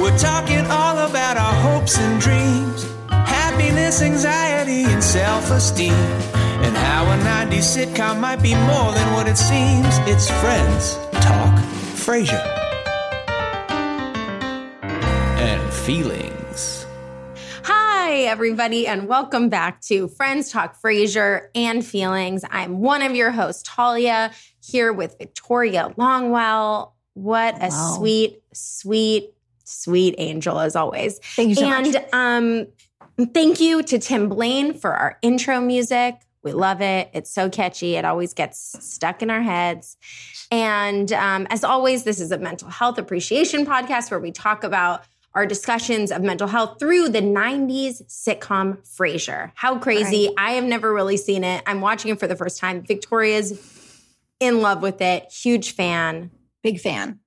We're talking all about our hopes and dreams, happiness, anxiety, and self esteem. And how a 90s sitcom might be more than what it seems. It's Friends Talk Frasier. And feelings. Hi, everybody, and welcome back to Friends Talk Frasier and Feelings. I'm one of your hosts, Talia, here with Victoria Longwell. What a Wow. sweet, sweet, sweet angel, as always. Thank you so and much. um, thank you to Tim Blaine for our intro music. We love it. It's so catchy. It always gets stuck in our heads. And um, as always, this is a mental health appreciation podcast where we talk about our discussions of mental health through the 90s sitcom Frasier. How crazy. I have never really seen it. I'm watching it for the first time. Victoria's in love with it, huge fan. Big fan.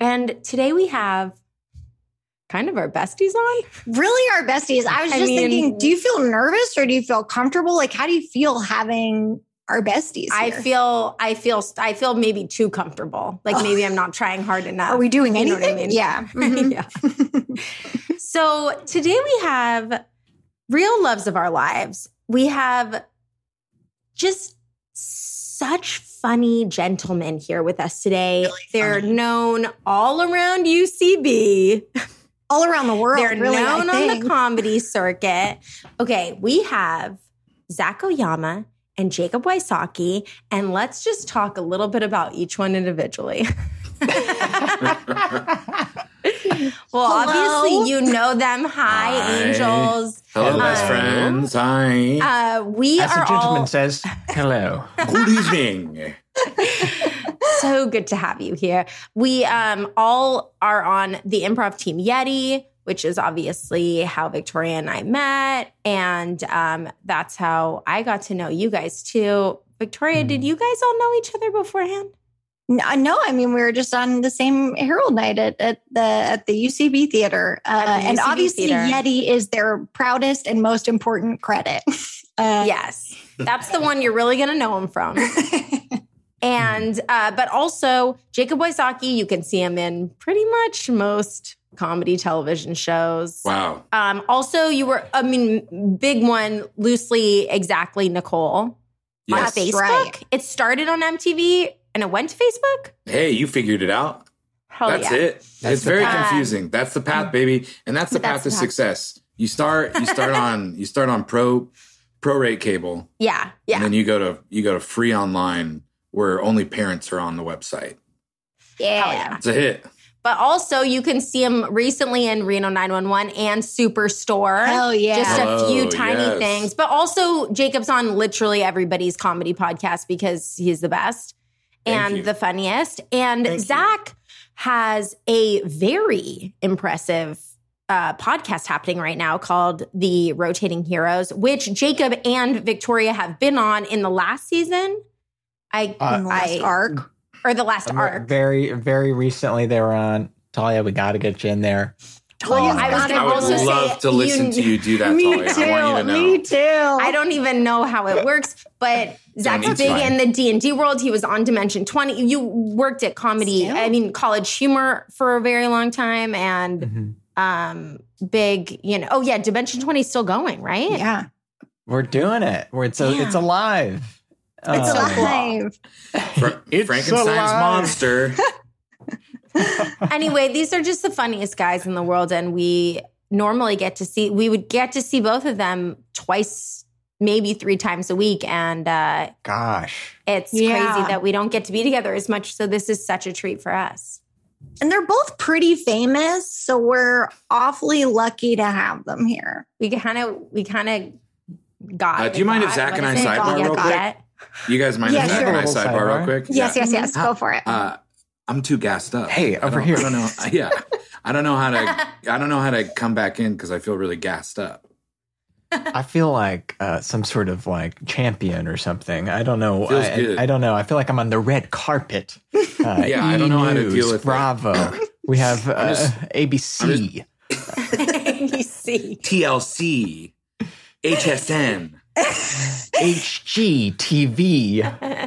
And today we have kind of our besties on. Really, our besties. I was I just mean- thinking, do you feel nervous or do you feel comfortable? Like, how do you feel having our besties? I feel, I feel, I feel maybe too comfortable. Like maybe I'm not trying hard enough. Are we doing You know anything? what I mean? Yeah. Mhm. yeah. so today we have real loves of our lives. We have just such funny gentlemen here with us today. Really They're known all around UCB. All around the world. They're really, known on the comedy circuit. Okay, we have Zac Oyama and Jacob Wysocki, and let's just talk a little bit about each one individually. well, Hello. obviously, you know them. Hi, Hi. angels. Hello, Um, best friends. Hi. Uh, we As are the gentleman all says, hello. Good evening. so good to have you here. We um, all are on the improv team Yeti, which is obviously how Victoria and I met. And um, that's how I got to know you guys too. Victoria, did you guys all know each other beforehand? No, no, I mean we were just on the same Herald night at, at the at the UCB theater, uh, the and obviously theater. Yeti is their proudest and most important credit. Uh, Yes. That's the one you're really going to know him from. And, uh, but also Jacob Wysocki, you can see him in pretty much most comedy television shows. Wow. Um, also, you were, I mean, big one, loosely exactly Nicole on Yes. That's Facebook. right. It started on MTV and it went to Facebook. Hey, you figured it out. Hell that's yeah. it. That's it's very path. confusing. That's the path, baby, and that's the That's path the to path. success. You start. You start on. You start on pro pro rate cable, Yeah. Yeah. and then you go to you go to free online where only parents are on the website. yeah. Hell yeah. It's a hit. But also, you can see him recently in Reno 911 and Superstore. Hell yeah. Just a Oh, few tiny yes. things. But also, Jacob's on literally everybody's comedy podcast because he's the best Thank and you. the funniest. And Thank you. Zac has a very impressive uh, podcast happening right now called The Rotating Heroes, which Jacob and Victoria have been on in the last season. I, Uh, In the last I arc. or the last arc. Very, very recently they were on. Talia, we got to get you in there. Talia's I was gonna I it. would also say love to listen you- to you do that, Me Talia. too. I want you to know. Me too. I don't even know how it works, but Zac's big fine. in the D and D world. He was on Dimension Twenty. You worked at comedy, Still? I mean, college humor for a very long time, and Mhm. um, big. You know, oh yeah, Dimension Twenty is still going, right? Yeah. We're doing it. We're, it's, a, it's alive. It's Um, alive. Fra- It's Frankenstein's alive. monster. Anyway, these are just the funniest guys in the world, and we normally get to see. We would get to see both of them twice, maybe three times a week, and uh, Gosh. it's Yeah. crazy that we don't get to be together as much. So this is such a treat for us. And they're both pretty famous, so we're awfully lucky to have them here. we kind of we kind of got. Uh, do you mind if Zac and I is it? sidebar real quick? It. You guys mind Yeah, if Zac sure. I Little sidebar real quick? Yes, Yeah. yes, yes. Go for it. Uh, I'm too gassed up. Hey, over don't- here. I don't know. Yeah, I don't know how to. I don't know how to come back in because I feel really gassed up. I feel like uh, some sort of like champion or something. I don't know. Feels I, good. I don't know. I feel like I'm on the red carpet. Uh, Yeah, I don't know how to deal News, with that. Bravo. We have uh, just- ABC. you see, TLC, HSN. HGTV.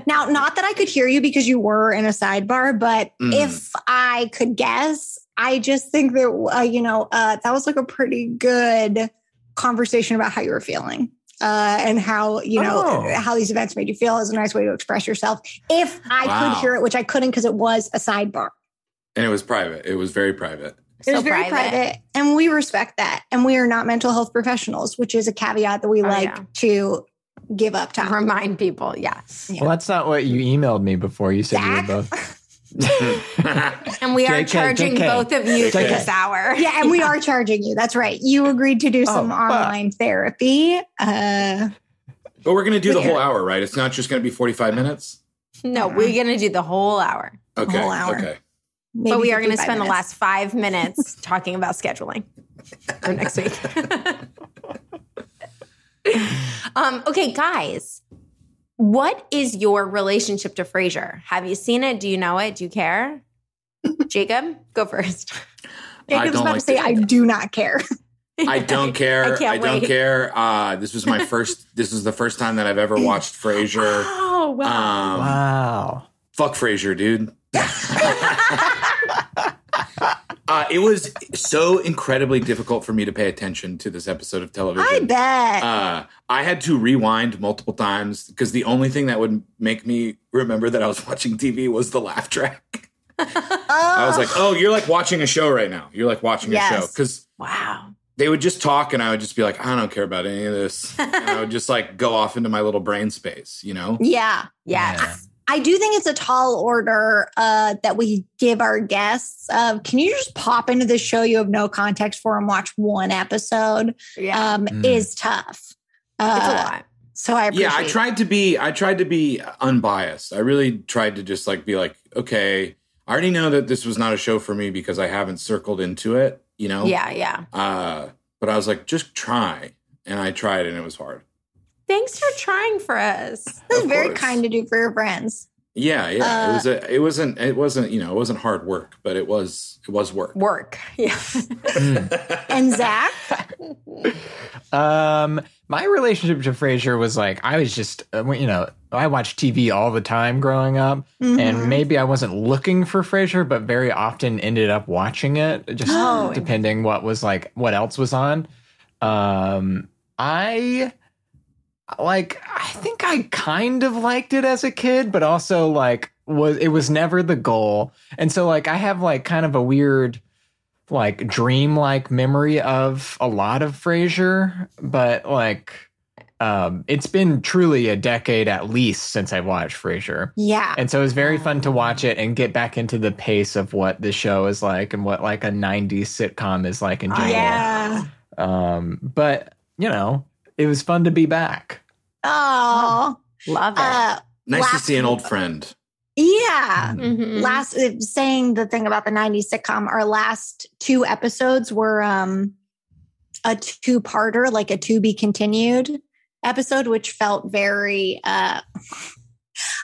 Now, not that I could hear you because you were in a sidebar, but Mm. if I could guess, I just think that uh, you know uh, that was like a pretty good conversation about how you were feeling. Uh, and how you know Oh. how these events made you feel is a nice way to express yourself. If I Wow. could hear it, which I couldn't because it was a sidebar. And it was private. It was very private. It was very private. and we respect that. And we are not mental health professionals, which is a caveat that we Oh, like yeah. to give up to. Remind people, yeah. Well, that's not what you emailed me before. You said Zac? you were both. And we are JK, charging JK. both of you for this hour. yeah, and we are charging you. That's right. You agreed to do some Oh, online therapy. Uh, But we're going to do the whole hour, right? It's not just going to be 45 minutes? No, we're going to do the whole hour. Okay. Whole hour. Okay. Maybe but we are going to 55 spend the last five minutes talking about scheduling for next week. um, okay, guys, what is your relationship to Frasier? Have you seen it? Do you know it? Do you care? Jacob, go first. Jacob's don't about like to say, the- I do not care. I don't care. I I, can't don't wait. care. Uh, this was my first, this is the first time that I've ever watched Frasier. Oh, wow. Um, Wow. Fuck Frasier, dude. uh, it was so incredibly difficult for me to pay attention to this episode of television. I bet. Uh, I had to rewind multiple times because the only thing that would make me remember that I was watching TV was the laugh track. I was like, "Oh, you're like watching a show right now. You're like watching a show." Because wow. they would just talk, and I would just be like, "I don't care about any of this." I would just like go off into my little brain space, you know. yeah. Yes. I do think it's a tall order uh, that we give our guests. Of can you just pop into the show you have no context for and watch one episode? Yeah. Um, Mm. Is tough. Uh, it's a lot. So I appreciate. Yeah, I tried to be. I tried to be unbiased. I really tried to just like be like, okay, I already know that this was not a show for me because I haven't circled into it, you know. Yeah, yeah. Uh, but I was like, just try, and I tried, and it was hard. Thanks for trying for us. This is very course. kind to do for your friends. Yeah, yeah. Uh, it was. A, it wasn't. It wasn't. You know, it wasn't hard work, but it was. It was work. Work. Yeah. And Zac, Um, my relationship to Frasier was like I was just uh, you know I watched TV all the time growing up, Mhm. and maybe I wasn't looking for Frasier, but very often ended up watching it, just Oh. depending what was like what else was on. Um, I like I think I kind of liked it as a kid, but also like was it was never the goal, and so like I have like kind of a weird like dream-like memory of a lot of Frasier, but like um it's been truly a decade at least since I've watched Frasier. yeah, And so it was very fun to watch it and get back into the pace of what the show is like and what like a 90s sitcom is like in general. yeah. Um but you know, it was fun to be back. Oh, Love it. uh, Nice to see an old friend. yeah. Mhm. Last uh, saying the thing about the '90s sitcom. Our last two episodes were um a two-parter, like a to be continued episode, which felt very. uh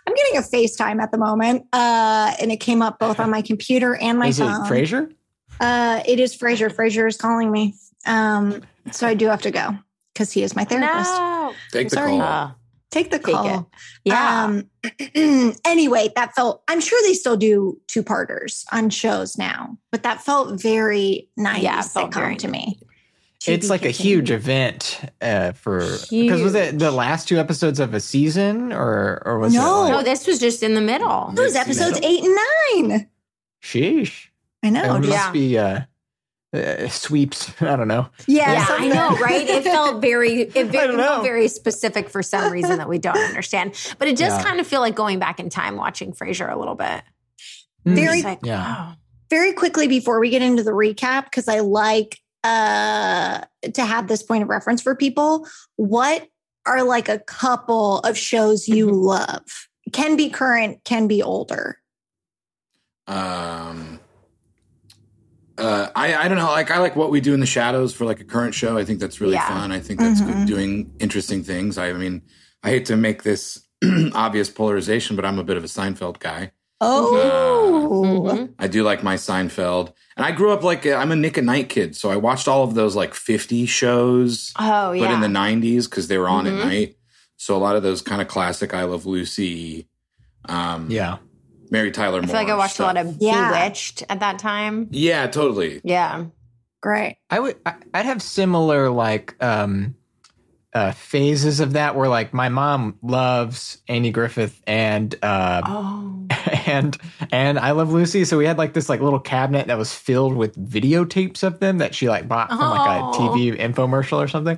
I'm getting a FaceTime at the moment, uh, and it came up both on my computer and my is it phone. Frasier? Uh, it is Frasier. Frasier is calling me. Um, so I do have to go because he is my therapist. No. Take the Sorry. call. Uh, Take the Take call. yeah. Um, anyway, that felt. I'm sure they still do two parters on shows now, but that felt very nice Yeah, it felt sitcom very to me. To It's be like a huge event uh, for because was it the last two episodes of a season or or was No. it no, like, this was just in the middle. It was episodes eight and nine. sheesh? I know. it must yeah. be uh, uh, sweeps. I don't know. yeah, Yeah, I know, right? It felt very, it, very, it felt very specific for some reason that we don't understand. But it does Yeah. kind of feel like going back in time watching Frasier a little bit. Very- like, Yeah. oh, very quickly before we get into the recap because i like uh to have this point of reference for people what are like a couple of shows you Mhm. love can be current can be older Um, uh, I I don't know. Like I like what we do in the shadows for like a current show. I think that's really Yeah. fun. I think that's Mhm. good, doing interesting things. I mean, I hate to make this obvious polarization, but I'm a bit of a Seinfeld guy. oh mhm. I do like my Seinfeld, and I grew up like uh, I'm a Nick at Night kid, so I watched all of those like 50 shows, oh yeah. but in the 90s because they were on Mhm. at night. So a lot of those kind of classic I Love Lucy. Um, Yeah. Mary Tyler Moore. I feel like I watched stuff. a lot of Yeah. Bewitched at that time. Yeah, totally. Yeah. Great. I would I- I'd have similar like um uh phases of that where like my mom loves Andy Griffith and uh Oh. and and I love Lucy so we had like this like little cabinet that was filled with videotapes of them that she like bought from like a Oh. TV infomercial or something.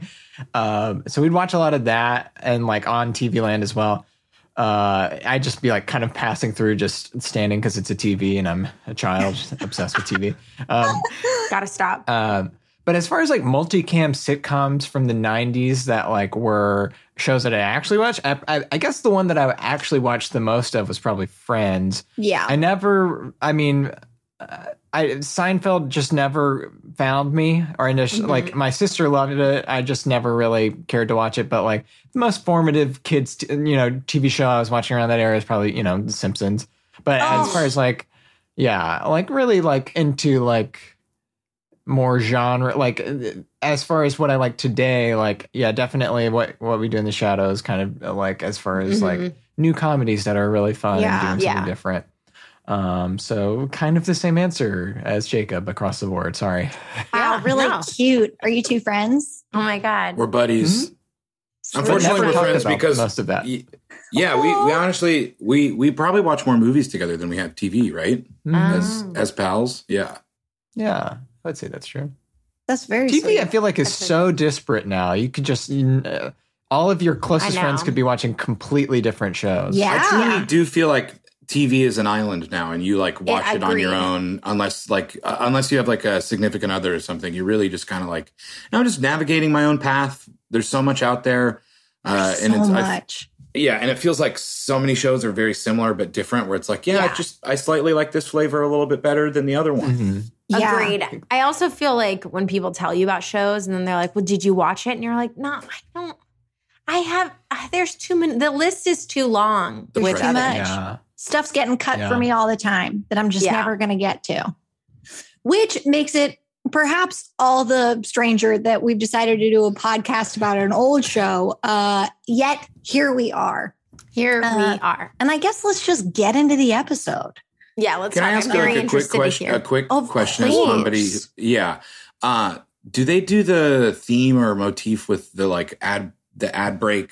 Um so we'd watch a lot of that and like on TV land as well. Uh I'd just be like kind of passing through just standing because it's a TV and I'm a child obsessed with TV. Um Gotta stop. um, but as far as like multicam sitcoms from the 90s that like were shows that I actually watched, I, I, I guess the one that I actually watched the most of was probably Friends. Yeah. I never, I mean, uh, I Seinfeld just never found me, or in just, like my sister loved it. I just never really cared to watch it. But like the most formative kids, t- you know, TV show I was watching around that era is probably you know The Simpsons. But as far as like, yeah, like really like into like more genre like uh, as far as what i like today like yeah definitely what what we do in the shadows kind of like as far as like new comedies that are really fun Yeah, and doing yeah. something different um so kind of the same answer as jacob across the board sorry Wow, Yeah, really no. cute. Are you two friends? Oh my God. We're buddies. But Unfortunately, never we're friends about because most of that y- Yeah, we, we honestly we we probably watch more movies together than we have TV, right? Mhm. As Oh. as pals, yeah. yeah i'd say that's true That's very tv sweet. i feel like is That's a- so disparate now you could just uh, all of your closest friends could be watching completely different shows Yeah. I truly do feel like TV is an island now, and you like watch it on your own, unless like uh, unless you have like a significant other or something. You really just kind of like I'm just navigating my own path. There's so much out there, uh, so and it's I, much. yeah, and it feels like so many shows are very similar but different. Where it's like, yeah, I just I slightly like this flavor a little bit better than the other one. Mhm. yeah. Agreed. I also feel like when people tell you about shows and then they're like, "Well, did you watch it?" and you're like, "No, I don't. I have. uh, There's too many. The list is too long That's with. Too much. yeah Stuff's getting cut Yeah. for me all the time that I'm just Yeah. never going to get to, which makes it perhaps all the stranger that we've decided to do a podcast about an old show. Uh, yet here we are. Here Uh, we are. And I guess let's just get into the episode. Yeah, let's Can talk. I ask I'm very like a quick interested question? hear. A quick Of question as somebody, yeah. Uh, do they do the theme or motif with the like ad the ad break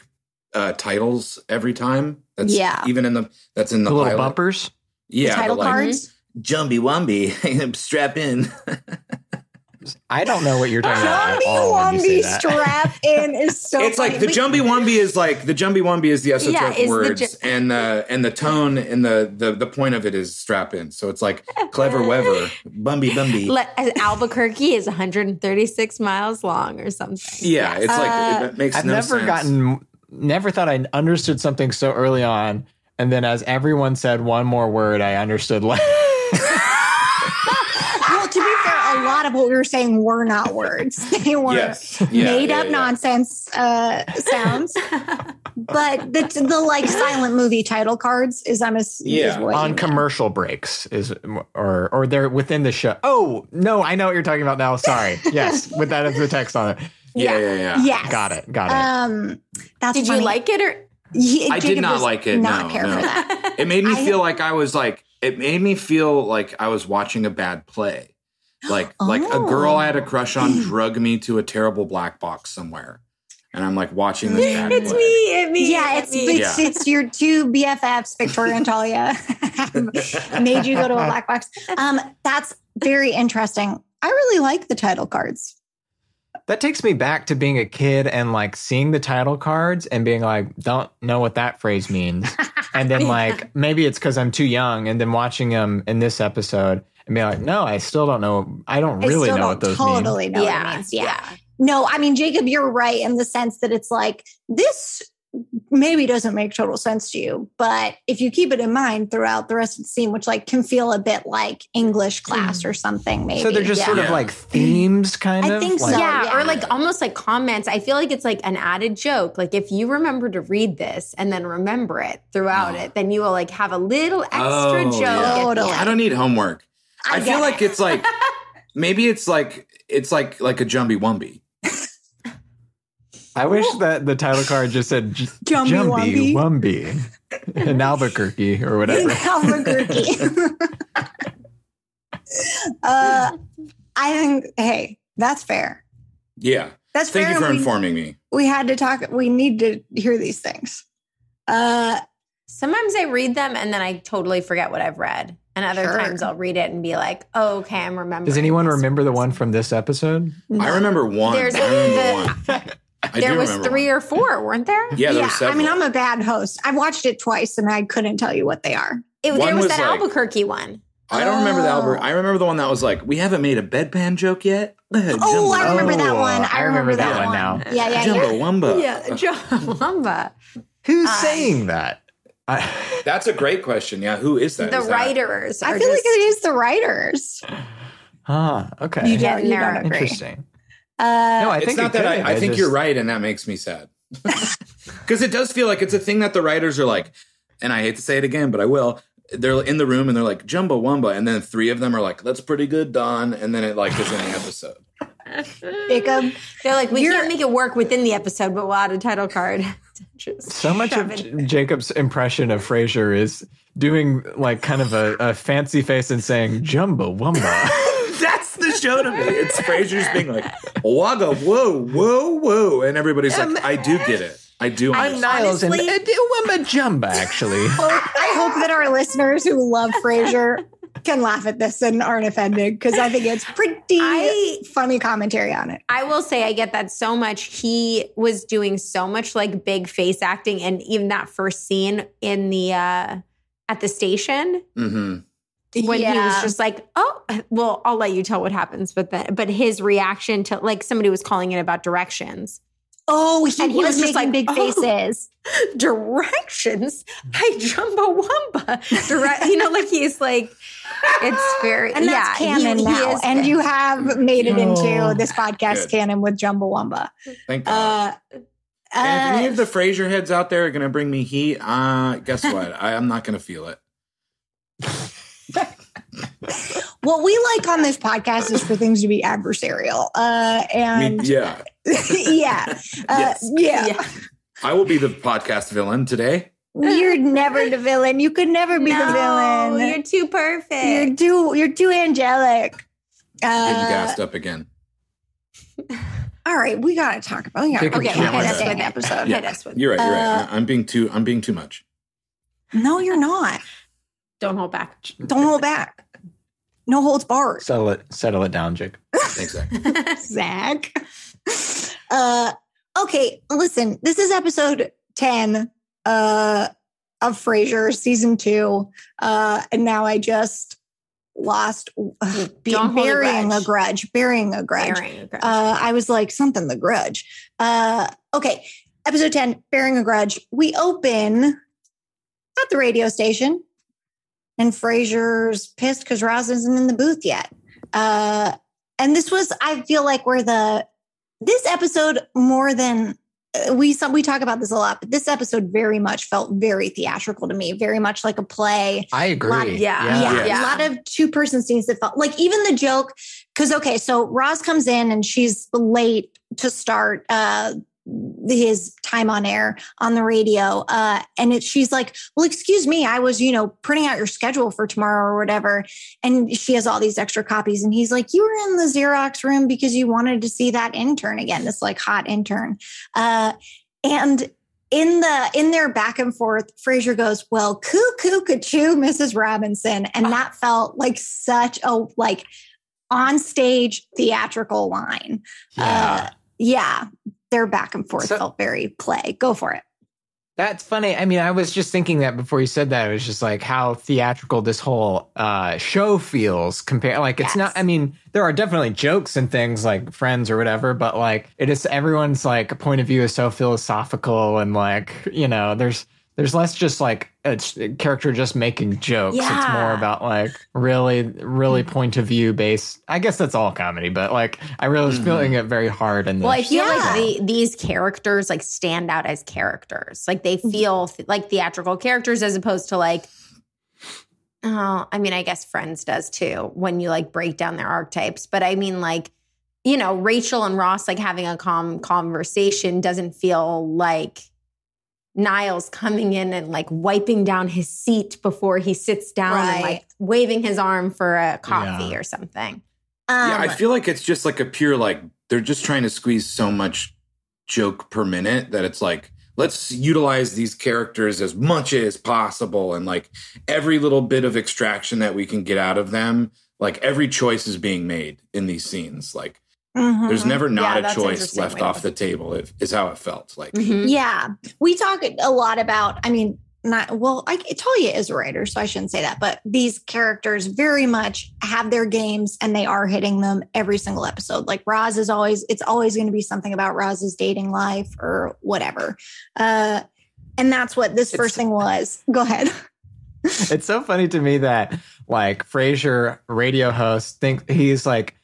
uh, titles every time? That's Yeah. even in the that's in the, the little pilot? bumpers Yeah, the title but, like, cards. Jumby Wumby, strap in. I don't know what you're talking about at all when you say that. strap in is so it's like the funny. Jumby Wumby is like the Jumby Wumby is the esoteric is the words, ju- and the and the tone and the, the the point of it is strap in. So it's like clever weather, Bumby Bumby. Le- Albuquerque is 136 miles long or something. yeah, it's like Uh, it makes I've no never sense. gotten, never thought I understood something so early on, and then as everyone said one more word, I understood less. well, to be fair, a lot of what we were saying were not words. They were Yes. Yeah, made yeah, up yeah. nonsense uh, sounds. but the the like silent movie title cards is I'm a Yeah. on commercial breaks is or or they're within the show. Oh no, I know what you're talking about now. Sorry. Yes, with that as the text on it. Yeah, yeah, yeah. Yes. Got it. Got it. Um, that's Did funny. you like it or? Ye- I did not like it, Not no, care no. for that. It made me I- feel like I was like it made me feel like I was watching a bad play. Like like a girl I had a crush on drug me to a terrible black box somewhere. And I'm like watching this bad It's play. me. It's me. Yeah, it's me. it's, it's your two BFFs, Victoria and Talia, made you go to a black box. Um, that's very interesting. I really like the title cards. That takes me back to being a kid and like seeing the title cards and being like, don't know what that phrase means. and then like maybe it's because I'm too young, and then watching them in this episode and being like, no, I still don't know. I don't really still know don't what those mean. totally know what it yeah, means. Yeah. No, I mean, Jacob, you're right in the sense that it's like this maybe doesn't make total sense to you, but if you keep it in mind throughout the rest of the scene, which like can feel a bit like English class hmm. or something, maybe. So they're just Yeah. sort of like themes, kind I of. I think so. Like- yeah, yeah. or like almost like comments. I feel like it's like an added joke. Like if you remember to read this and then remember it throughout Oh. it, then you will like have a little extra Oh, joke. yeah. Totally. I don't need homework. I, I feel get like it's like maybe it's like it's like like a Jumby Wumby. I wish that the title card just said J- Jumbie Jumbie Wumbie in Albuquerque or in whatever. Albuquerque. uh, I think, hey, that's fair. Yeah. That's Thank fair. you for and we, informing me. we had to talk. We need to hear these things. Uh, Sometimes I read them and then I totally forget what I've read. And other Sure. times I'll read it and be like, oh, okay, I'm remembering. Does anyone this. remember the one from this episode? I remember one. There's I remember the- one. I There was three one. or four, weren't there? Yeah, there yeah, were. I mean, I'm a bad host. I've watched it twice and I couldn't tell you what they are. It, there was, was that like- Albuquerque one. I don't remember the Oh. Albert. I remember the one that was like, "We haven't made a bedpan joke yet." Oh, I remember that one. I, remember, that, one now. Yeah, yeah, Jumbo Lumba. yeah. Wumba. Yeah, Chumbawamba. Who's Uh, saying that? I, That's a great question. Yeah, who is that? The Is that- writers. I are feel like it is the writers. huh. Okay. You Yeah, don't, you don't agree. Interesting. Uh, No, I It's think not it that could. I, I think just- you're right, and that makes me sad. Because it does feel like it's a thing that the writers are like, and I hate to say it again, but I will. They're in the room and they're like Jumbo Wumba, and then three of them are like, "That's pretty good, Don," and then it like is in the episode. Jacob, They're like, we You're- can't make it work within the episode, but we'll add a title card. Just So much of it. J- Jacob's impression of Frasier is doing like kind of a, a fancy face and saying "Jumbo Wumba." That's show to me. It's Frasier's being like, "Wagga, whoa, whoa, whoa," and everybody's like, "I do get it. I do." I'm Niles and Honestly- uh, Wumba Jumba actually. I hope that our listeners who love Frasier can laugh at this and aren't offended because I think it's pretty I- funny commentary on it. I will say I get that so much. He was doing so much like big face acting, and even that first scene in the uh at the station Mhm. When he was just like, "Oh, well, I'll let you tell what happens." But then, but his reaction to like somebody was calling it about directions. oh, he, and he was, was just like, big oh. faces. directions. Hey, Jumbo Wumba. Direct, you know, like he's like, it's very, And that's yeah, canon he- he now. is- and you have made it into Oh. this podcast Good. canon with Jumbawamba. Thank God. Uh, and if any uh, of the Frasier heads out there are going to bring me heat, uh, guess what? I, I'm not going to feel it. What we like on this podcast is for things to be adversarial. Uh, Me- and yeah, yeah, uh, Yes. yeah. yeah. I will be the podcast villain today. You're never the villain. You could never be the villain. you're too perfect. You're too you're too angelic. Getting Uh, gassed up again. all right, we gotta talk about. We gotta okay, you hit can't us let with that. episode. Hit us with- You're right. You're right. Uh, I- I'm being too. I'm being too much. No, you're not. Don't hold back. Don't hold back. No holds barred. settle it, settle it down, Jake. Thanks, Zac. Zac. Uh, okay, listen. This is episode ten uh, of Frasier, season two, uh, and now I just lost uh, be- Don't a burying grudge. a grudge, burying a grudge. Bearing a grudge. Uh, I was like, something the grudge. Uh, okay, episode 10, burying a grudge. We open at the radio station, and Frasier's pissed because Roz isn't in the booth yet. Uh, and this was, I feel like, where the this episode more than uh, we some we talk about this a lot, but this episode very much felt very theatrical to me, very much like a play I agree. Lot- yeah, yeah, Yeah. a lot of two person scenes that felt like even the joke because okay so roz comes in and she's late to start uh his time on air on the radio uh and it, she's like well excuse me i was you know printing out your schedule for tomorrow or whatever and she has all these extra copies and he's like you were in the xerox room because you wanted to see that intern again this like hot intern uh and in the in their back and forth, Frasier goes, "Well, cuckoo, cuckoo, Mrs. Robinson," and that felt like such a like on stage theatrical line. Yeah. Uh, yeah, their back and forth So- felt very play. Go for it. That's funny. I mean, I was just thinking that before you said that. It was just like how theatrical this whole uh, show feels compared. Like, it's Yes. not, I mean, there are definitely jokes and things like friends or whatever, but like, it is everyone's like point of view is so philosophical and like, you know, there's, there's less just like a character just making jokes. It's more about like really, really mm-hmm. point of view based. I guess that's all comedy, but like, I really was Mhm. feeling it very hard. And Well, I feel Yeah. like the, these characters like stand out as characters. Like they mm-hmm. feel th- like theatrical characters as opposed to like, oh, I mean, I guess Friends does too when you like break down their archetypes. But I mean, like you know, Rachel and Ross like having a calm conversation doesn't feel like Niles coming in and like wiping down his seat before he sits down and like waving his arm for a coffee Yeah. or something. yeah, Um, I feel like it's just like a pure like they're just trying to squeeze so much joke per minute that it's like let's utilize these characters as much as possible and like every little bit of extraction that we can get out of them like every choice is being made in these scenes like mhm. there's never Yeah, not a choice left off the table it, is how it felt like Mhm. Yeah, we talk a lot about. I mean, not well. I Talia is a writer, so I shouldn't say that. But these characters very much have their games, and they are hitting them every single episode. Like Roz is always. It's always going to be something about Roz's dating life or whatever. Uh, and that's what this first It's- thing was. Go ahead. it's so funny to me that like Frasier radio host think he's like h-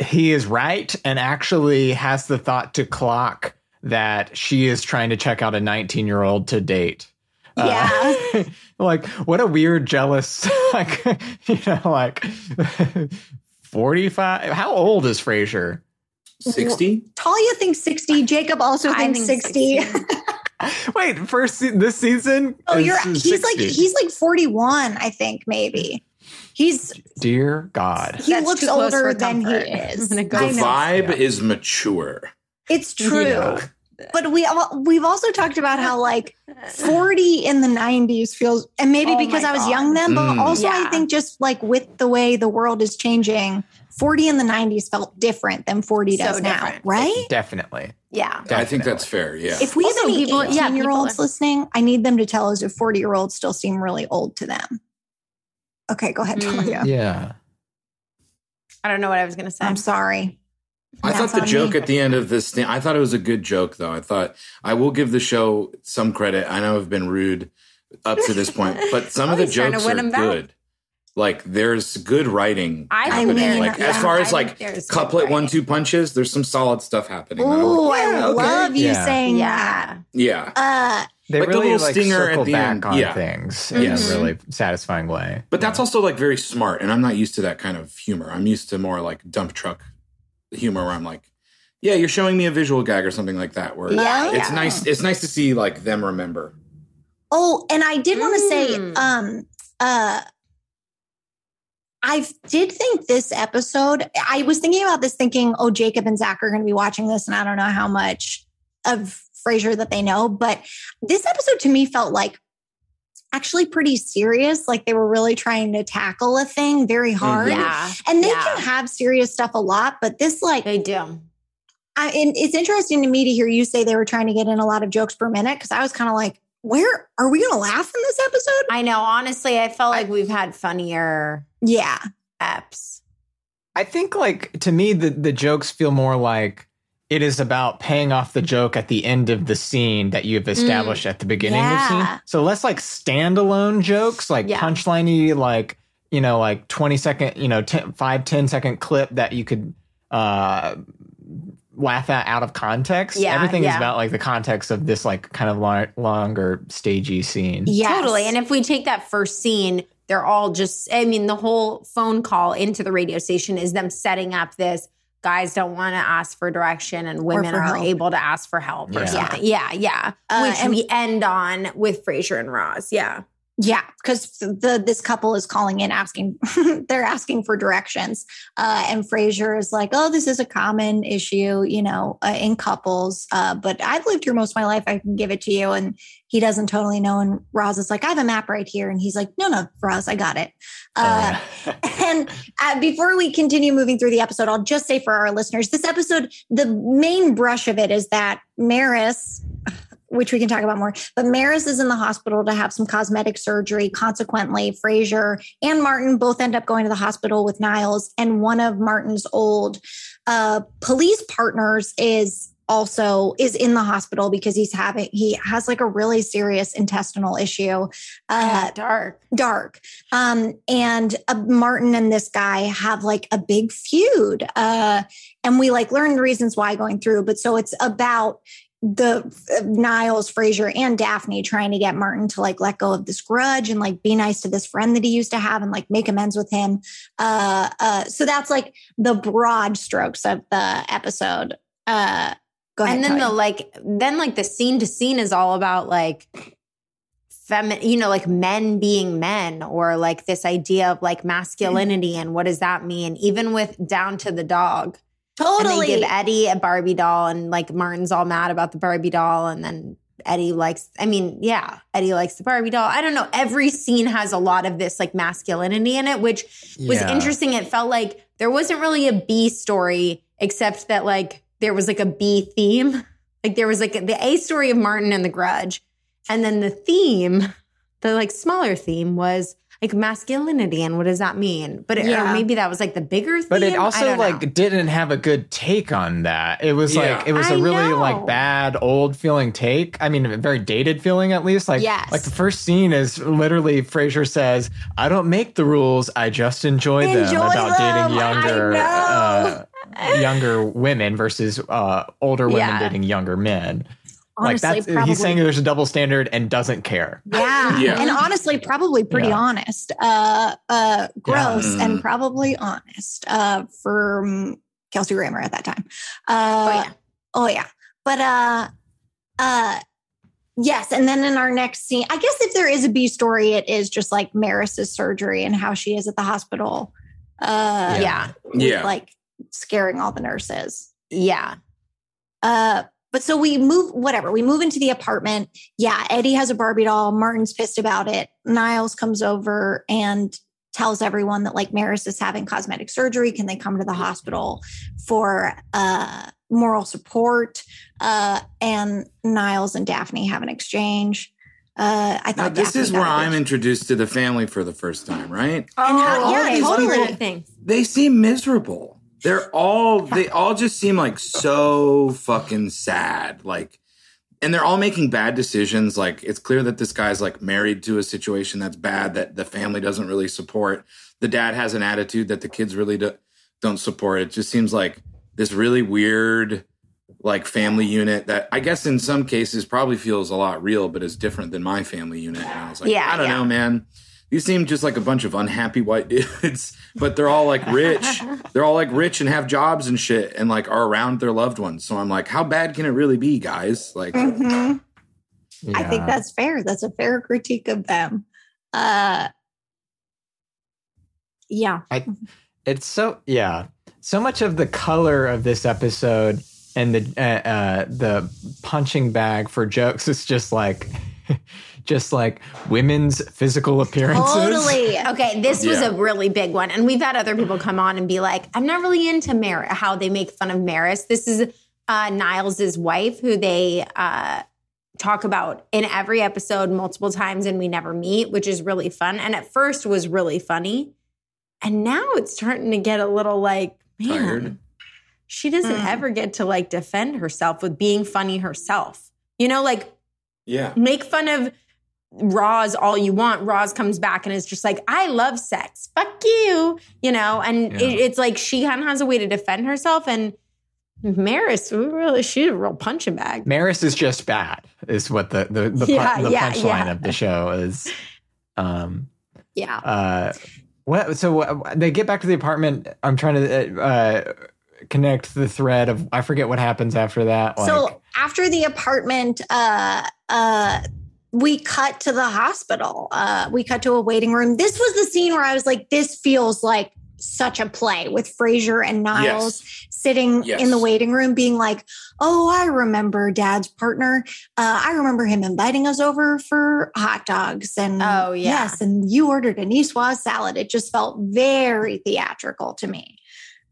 he is right and actually has the thought to clock that she is trying to check out a 19 year old to date. Uh, like what a weird jealous like you know like 45 how old is Frasier? 60 Talia thinks sixty. Jacob also I thinks think sixty. 60. Wait, first se- this season? oh, you're. is He's like he's like forty one. I think maybe. He's dear God. he That's looks older for than he is. I'm gonna go I the vibe Yeah. is mature It's true. Yeah. But we al- we've also talked about how like 40 in the 90s feels and maybe Oh because I was God. young then, but Mm. also I think just like with the way the world is changing, 40 in the 90s felt different than 40 So does now, right? Definitely. Yeah. i think that's fair yeah If we Also, have any people, 18 yeah, year olds are- listening, I need them to tell us if 40 year olds still seem really old to them. Okay, go ahead, Mm. Talia. Yeah. I don't know what I was gonna say. I'm sorry. I That's thought the joke me. at the end of this thing, I thought it was a good joke, though. I thought I will give the show some credit. I know I've been rude up to this point, but some of the Always trying to jokes are are 'em back. good. Like there's good writing I think happening. there- like as far as think like couplet one two punches, there's some solid stuff happening. And I'm Oh, like, I yeah, okay. love you Yeah. saying that. Yeah. Yeah, Uh, They Like the really little like stinger at circle the back end. on Yeah. things in Yes. a really satisfying way. but that's also like very smart, and I'm not used to that kind of humor. I'm used to more like dump truck humor, where I'm like, yeah, you're showing me a visual gag or something like that. Where Yeah. it's Yeah. nice. It's nice to see like them remember. Oh, and I did want to say, Mm. um, uh, I did think this episode, I was thinking about this thinking, oh, Jacob and Zac are going to be watching this, and I don't know how much of Frasier that they know, but this episode to me felt like actually pretty serious. Like they were really trying to tackle a thing very hard. Mhm. Yeah. And they Yeah. can have serious stuff a lot, but this, like, They do. I, and it's interesting to me to hear you say they were trying to get in a lot of jokes per minute because I was kind of like, where are we going to laugh in this episode? I know. Honestly, I felt like we've had funnier Yeah. eps. I think like to me the the jokes feel more like it is about paying off the joke at the end of the scene that you've established at the beginning of the scene. So less like standalone jokes, like Yeah. punchliney, like you know, like twenty second, you know, 10, five, 10 second clip that you could uh laugh at out of context. Yeah, Everything is about like the context of this like kind of long, longer stagey scene. Yes. Totally. And if we take that first scene, they're all just, I mean, the whole phone call into the radio station is them setting up this guys don't want to ask for direction and women are help. able to ask for help or Yeah. something. Yeah, yeah. Uh, Which and- we end on with Frasier and Roz. Yeah. Yeah, because the this couple is calling in asking they're asking for directions, uh, and Frasier is like, "Oh, this is a common issue, you know, uh, in couples. Uh, but I've lived here most of my life. I can give it to you." And he doesn't totally know. And Roz is like, "I have a map right here," and he's like, "No, no, Roz, I got it." Uh, Uh, and uh, before we continue moving through the episode, I'll just say for our listeners, this episode, the main brush of it is that Maris, which we can talk about more, but Maris is in the hospital to have some cosmetic surgery. Consequently, Frasier and Martin both end up going to the hospital with Niles, and one of Martin's old uh, police partners is also is in the hospital because he's having he has like a really serious intestinal issue uh dark. dark um and uh, martin and this guy have like a big feud uh and we like learn the reasons why going through but so it's about the uh, Niles, Frasier, and Daphne trying to get Martin to like let go of this grudge and like be nice to this friend that he used to have and like make amends with him. Uh, uh, so that's like the broad strokes of the episode. Uh, go ahead. and then the like then like the scene to scene is all about like feminine you know like men being men or like this idea of like masculinity and what does that mean even with down to the dog totally. and they give eddie a barbie doll and like martin's all mad about the barbie doll and then eddie likes i mean yeah eddie likes the barbie doll i don't know every scene has a lot of this like masculinity in it which was Yeah. interesting it felt like there wasn't really a b story except that like there was like a b theme like there was like the a story of martin and the grudge and then the theme the like smaller theme was like masculinity and what does that mean but it, Yeah. maybe that was like the bigger theme But it also like know. didn't have a good take on that. It was Yeah. like it was a I really know. like bad old feeling take. I mean, a very dated feeling at least. Like Yes. like the first scene is literally Frasier says, "I don't make the rules. I just enjoy, them." About them. dating younger uh, younger women versus uh, older women Yeah. dating younger men. Honestly, like that's probably, he's saying there's a double standard and doesn't care. yeah. Yeah. and honestly, probably pretty Yeah. honest. Uh, uh, gross Yeah. and probably honest. Uh, for Kelsey Grammer at that time. oh Uh, yeah Oh yeah. But uh uh yes, and then in our next scene, I guess if there is a B story, it is just like Maris's surgery and how she is at the hospital. Uh yeah with, Yeah. like scaring all the nurses. yeah Uh but so we move whatever, we move into the apartment. Yeah, Eddie has a Barbie doll. Martin's pissed about it. Niles comes over and tells everyone that like Maris is having cosmetic surgery. Can they come to the hospital for uh moral support? Uh and Niles and Daphne have an exchange. Uh I Now, thought this Daphne is where I'm good- introduced to the family for the first time, right? how- oh, yeah, okay, totally. what kind? They seem miserable. They're all they all just seem like so fucking sad. Like and they're all making bad decisions. Like it's clear that this guy's like married to a situation that's bad that the family doesn't really support. The dad has an attitude that the kids really do, don't support. It just seems like this really weird like family unit that I guess in some cases probably feels a lot real, but is different than my family unit. And I was like, Yeah, I don't yeah. know, man. These seem just like a bunch of unhappy white dudes, but they're all like rich. they're all like rich and have jobs and shit and like are around their loved ones. So I'm like, how bad can it really be, guys? Like, Mhm. I think that's fair. That's a fair critique of them. Uh yeah. It's so yeah. So much of the color of this episode and the uh, uh, the punching bag for jokes is just like just like women's physical appearances. Totally. Okay, this was Yeah. a really big one, and we've had other people come on and be like, "I'm not really into Mar- how they make fun of Maris." This is uh, Niles's wife, who they uh, talk about in every episode multiple times, and we never meet, which is really fun. And at first was really funny, and now it's starting to get a little like, man, Tired. she doesn't Mm. ever get to like defend herself with being funny herself. You know, like yeah. make fun of Roz all you want. Roz comes back and is just like, I love sex. Fuck you. You know, and Yeah. it, it's like she kind of has a way to defend herself. And Maris, really, she's a real punching bag. Maris is just bad. Is what the the the, Yeah, pun- the yeah, punchline yeah. of the show is. Um. Yeah. Uh. What? So uh, they get back to the apartment. I'm trying to uh, connect the thread of I forget what happens after that. Like, so after the apartment, uh, uh, we cut to the hospital. Uh, we cut to a waiting room. This was the scene where I was like, this feels like such a play with Frasier and Niles sitting Yes. in the waiting room being like, oh, I remember dad's partner. Uh, I remember him inviting us over for hot dogs. And Oh, yeah. yes, and you ordered a niçoise salad. It just felt very theatrical to me.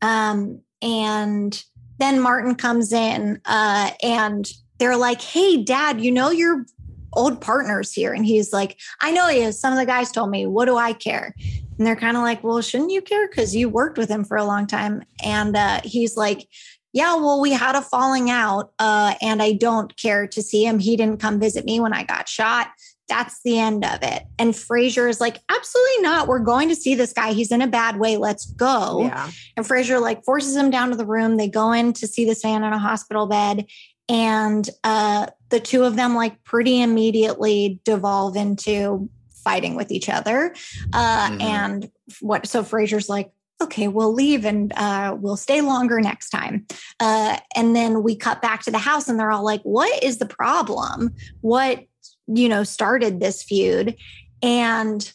Um, and then Martin comes in uh, and they're like, hey, dad, you know your old partner's here. And he's like, I know he is. Some of the guys told me, what do I care? And they're kind of like, well, shouldn't you care? Because you worked with him for a long time. And uh, he's like, yeah, well, we had a falling out uh, and I don't care to see him. He didn't come visit me when I got shot. That's the end of it. And Frasier is like, absolutely not. We're going to see this guy. He's in a bad way. Let's go. Yeah. And Frasier like forces him down to the room. They go in to see this man in a hospital bed. and uh, the two of them like pretty immediately devolve into fighting with each other. Uh, Mhm. And what? So Frasier's like, okay, we'll leave and uh, we'll stay longer next time. Uh, and then we cut back to the house, and they're all like, "What is the problem? What you know started this feud?" And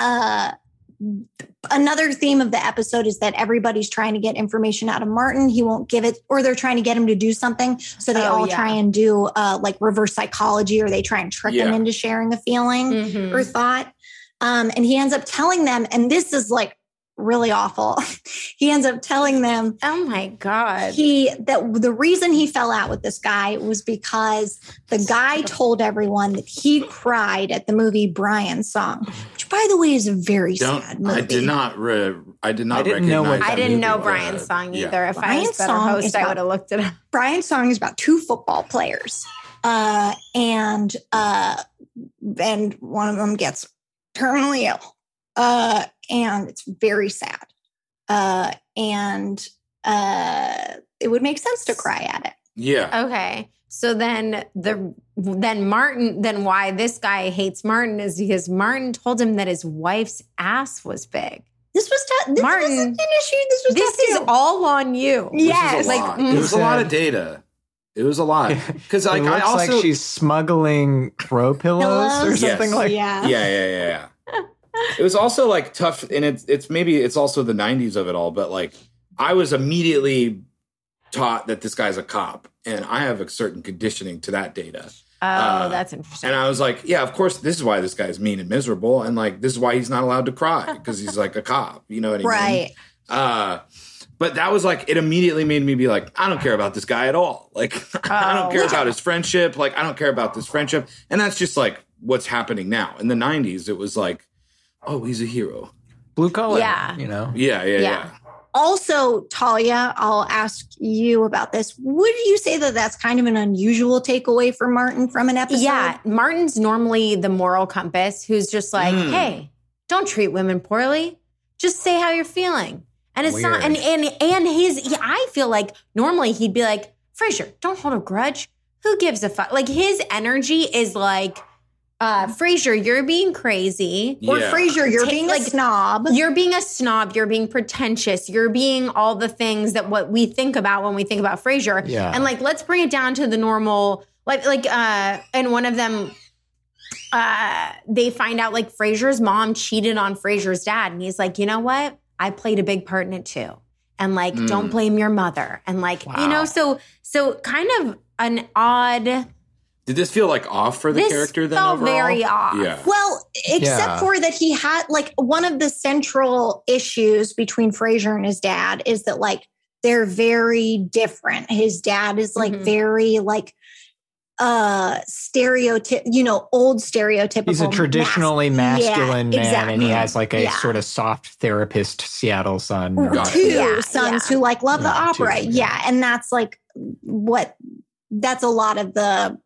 uh, another theme of the episode is that everybody's trying to get information out of Martin. He won't give it, or they're trying to get him to do something. So they Oh, all yeah. try and do uh, like reverse psychology, or they try and trick him into sharing a feeling Mhm. or thought. Um, and he ends up telling them, and this is like really awful. he ends up telling them Oh my god. he that the reason he fell out with this guy was because the guy told everyone that he cried at the movie Brian's song, which by the way is a very Don't sad movie. I did not re, I did not I didn't know recognize what- I didn't know Brian's song yeah. either. If I was better song host, is I would have looked it up. Brian's song is about two football players, uh, and uh, and one of them gets terminally ill, uh, and it's very sad, uh, and uh, it would make sense to cry at it. Yeah. Okay. So then the then Martin then why this guy hates Martin is because Martin told him that his wife's ass was big. This was ta- this Martin, wasn't an issue. This was This is tattoo. all on you. This is a Yes. Like, lot. mm. it was a lot of data. It was a lot because like it I also like she's smuggling throw pillows, or something Yes. like yeah. yeah, yeah, yeah, yeah. it was also like tough, and it's it's maybe it's also the '90s of it all, but like I was immediately taught that this guy's a cop, and I have a certain conditioning to that data, Oh, Uh, that's interesting. and I was like, yeah, of course, this is why this guy's mean and miserable, and like this is why he's not allowed to cry because he's like a cop, you know what I mean? Right. Uh, but that was like it immediately made me be like, I don't care about this guy at all. Like I don't Oh, care yeah. about his friendship. Like I don't care about this friendship. And that's just like what's happening now. In the '90s, it was like, oh, he's a hero. blue collar. Yeah. you know. Yeah, yeah, Yeah. yeah. Also, Talia, I'll ask you about this. Would you say that that's kind of an unusual takeaway for Martin from an episode? yeah, Martin's normally the moral compass who's just like, Mm. hey, don't treat women poorly. Just say how you're feeling. And it's not and and and his he- I feel like normally he'd be like, Frasier, don't hold a grudge. Who gives a fuck? Like his energy is like, uh, Frasier, you're being crazy. Or Yeah. Frasier, you're Ta- being like- a snob. You're being a snob. You're being pretentious. You're being all the things that what we think about when we think about Frasier. Yeah. And like, let's bring it down to the normal. Like, like, uh, and one of them, uh, they find out like Frasier's mom cheated on Frasier's dad, and he's like, you know what? I played a big part in it too. And like, Mm. don't blame your mother. And like, you know, so so kind of an odd. Did this feel like off for the this character then? felt overall? very off. Yeah. Well, except Yeah. for that he had like one of the central issues between Frasier and his dad is that like they're very different. His dad is like Mhm. very like uh stereotyp you know old stereotypical He's a traditionally mas- Yeah, masculine man, and he has like a Yeah. sort of soft therapist Seattle son. Or Got two Yeah, sons yeah. who like love the Yeah, two, opera. yeah. yeah, and that's like what that's a lot of the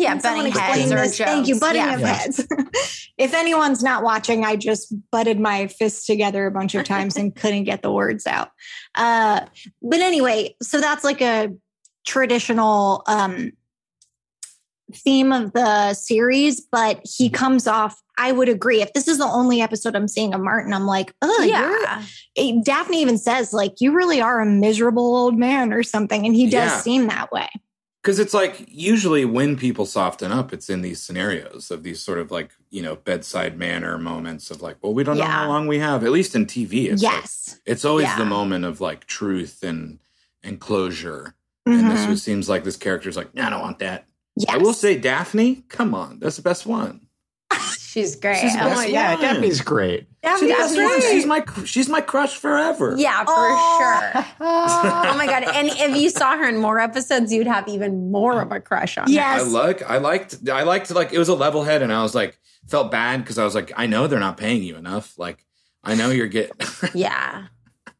Yeah, Can butting heads explain or jokes. Thank you, butting Yeah. of Yeah. heads. if anyone's not watching, I just butted my fists together a bunch of times and couldn't get the words out. Uh, but anyway, so that's like a traditional um, theme of the series, but he comes off. I would agree. If this is the only episode I'm seeing of Martin, I'm like, oh, yeah. Daphne even says like you really are a miserable old man or something, and he does Yeah. seem that way. Because it's like usually when people soften up, it's in these scenarios of these sort of like, you know, bedside manner moments of like, well, we don't know how long we have. At least in TV, it's like- yes, it's always Yeah. the moment of like truth and and closure. And this Mhm. was, seems like this character's like, "Nah, I don't want that. yes. I will say Daphne, come on, that's the best one. She's great. She's the Oh my yeah, God. Daphne's great. Daphne She's, does the best one. great. she's my she's my crush forever. Yeah, for Oh. sure. oh my god! And if you saw her in more episodes, you'd have even more of a crush on her. Yes. I like I liked I liked like it was a level head and I was like felt bad because I was like, I know they're not paying you enough. Like I know you're getting Yeah.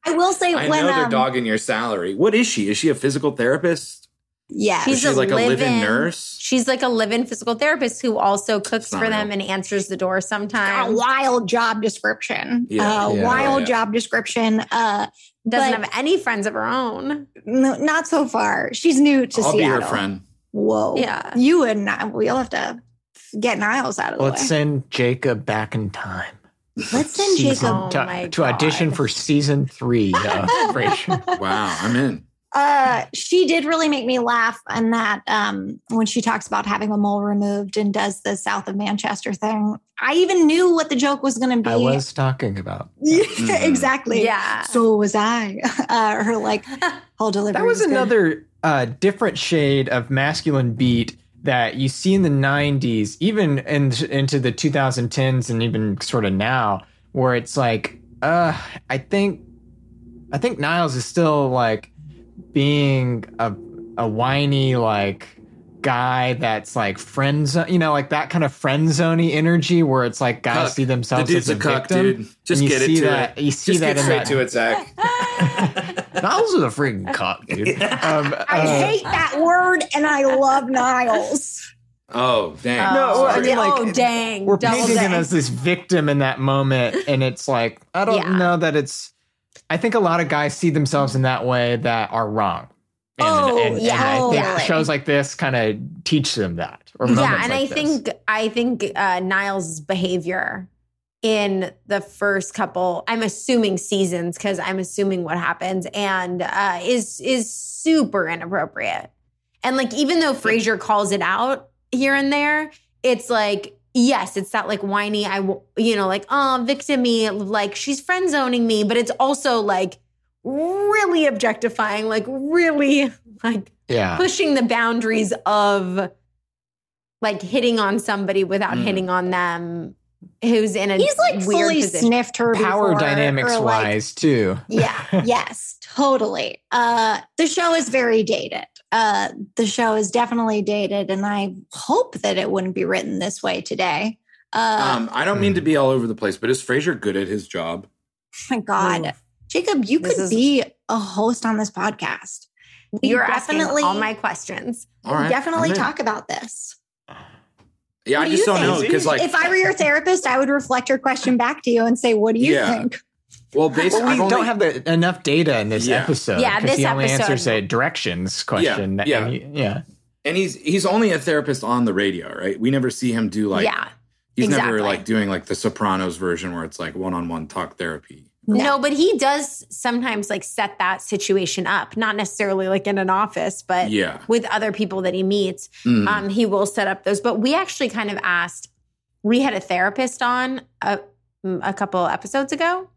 I will say I when know they're um, dogging your salary. What is she? Is she a physical therapist? Yeah. She's Is she like a live-in live-in- nurse? She's like a live-in physical therapist who also cooks It's not for them and answers the door a sometimes. wild job description. Yeah. Uh, Yeah. wild Yeah. job description. Uh, Doesn't but- have any friends of her own. no, not so far. She's new to I'll Seattle. be her friend. Whoa. Yeah. You and I, we'll have to get Niles out of the Let's way. send Jacob back in time. Let's send Season- Jacob. Oh to, my to audition for season three of Frasier. Wow, I'm in. Uh, she did really make me laugh and that um, when she talks about having a mole removed and does the south of Manchester thing. I even knew what the joke was going to be. I was talking about. Yeah, Mhm. exactly. Yeah. So was I. Uh, her like whole delivery. That was good. another uh, different shade of masculine beat that you see in the 90s, even in, into the 2010s and even sort of now, where it's like, uh, I think, I think Niles is still like being a, a whiny, like, guy that's like friend zone, you know, like that kind of friend zoney energy where it's like guys Cuck. see themselves the dude's as a a, cuck, victim. dude. Just And you get it see to that, it. You see Just that get in straight that. to it, Zac. Niles is a freaking cuck, dude. Um, I uh, hate that word and I love Niles. Oh, dang. No, oh, I mean, like, oh, dang. we're Double painting him as this victim in that moment and it's like i don't Yeah. know that it's i think a lot of guys see themselves in that way that are wrong and, Oh, and, and yeah, i think totally. shows like this kind of teach them that or yeah and like i this. think i think uh niles behavior in the first couple i'm assuming seasons because i'm assuming what happens and uh is is super inappropriate and like even though frasier calls it out here and there it's like yes it's that like whiny I, you know like oh victim me like she's friend zoning me but it's also like really objectifying like really like yeah pushing the boundaries of like hitting on somebody without Mm. hitting on them who's in a He's like weird fully position. sniffed her power before, dynamics or, like, wise too yeah yes, totally. Uh, the show is very dated. Uh, the show is definitely dated, and I hope that it wouldn't be written this way today. Uh, Um, I don't mean to be all over the place, but is Frasier good at his job? my God, Ooh. Jacob, you This could is- be a host on this podcast. We you're definitely all my questions All right, definitely talk about this. Yeah, What I do just don't know think? because, like, if I were your therapist, I would reflect your question back to you and say, "What do you Yeah. think?" Well, basically, well, we don't have the, enough data in this Yeah. episode Yeah, 'cause this he only episode- answers a directions question yeah. and he- yeah and he's he's only a therapist on the radio, right? We never see him do like yeah he's never like doing like the Sopranos version where it's like one on one talk therapy. no. but he does sometimes like set that situation up not necessarily like in an office but Yeah. with other people that he meets Mm. um, he will set up those. But we actually kind of asked, we had a therapist on a, a couple episodes ago,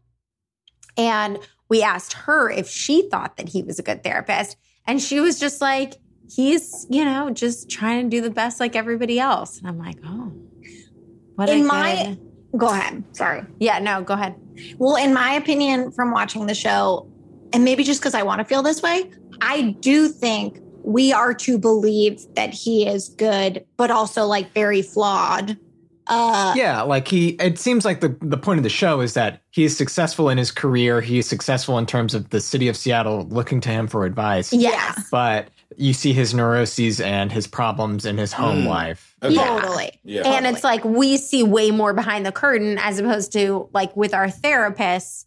and we asked her if she thought that he was a good therapist. And she was just like, he's, you know, just trying to do the best like everybody else. And I'm like, oh, what In my- good- Go ahead. Sorry. yeah, no, go ahead. Well, in my opinion, from watching the show, and maybe just because I want to feel this way, I do think we are to believe that he is good, but also like very flawed. Uh, yeah like he it seems like the the point of the show is that he is successful in his career he is successful in terms of the city of seattle looking to him for advice Yes. but you see his neuroses and his problems in his home Mm. life Okay. Yeah. Totally. Yeah. And it's like we see way more behind the curtain as opposed to like with our therapists.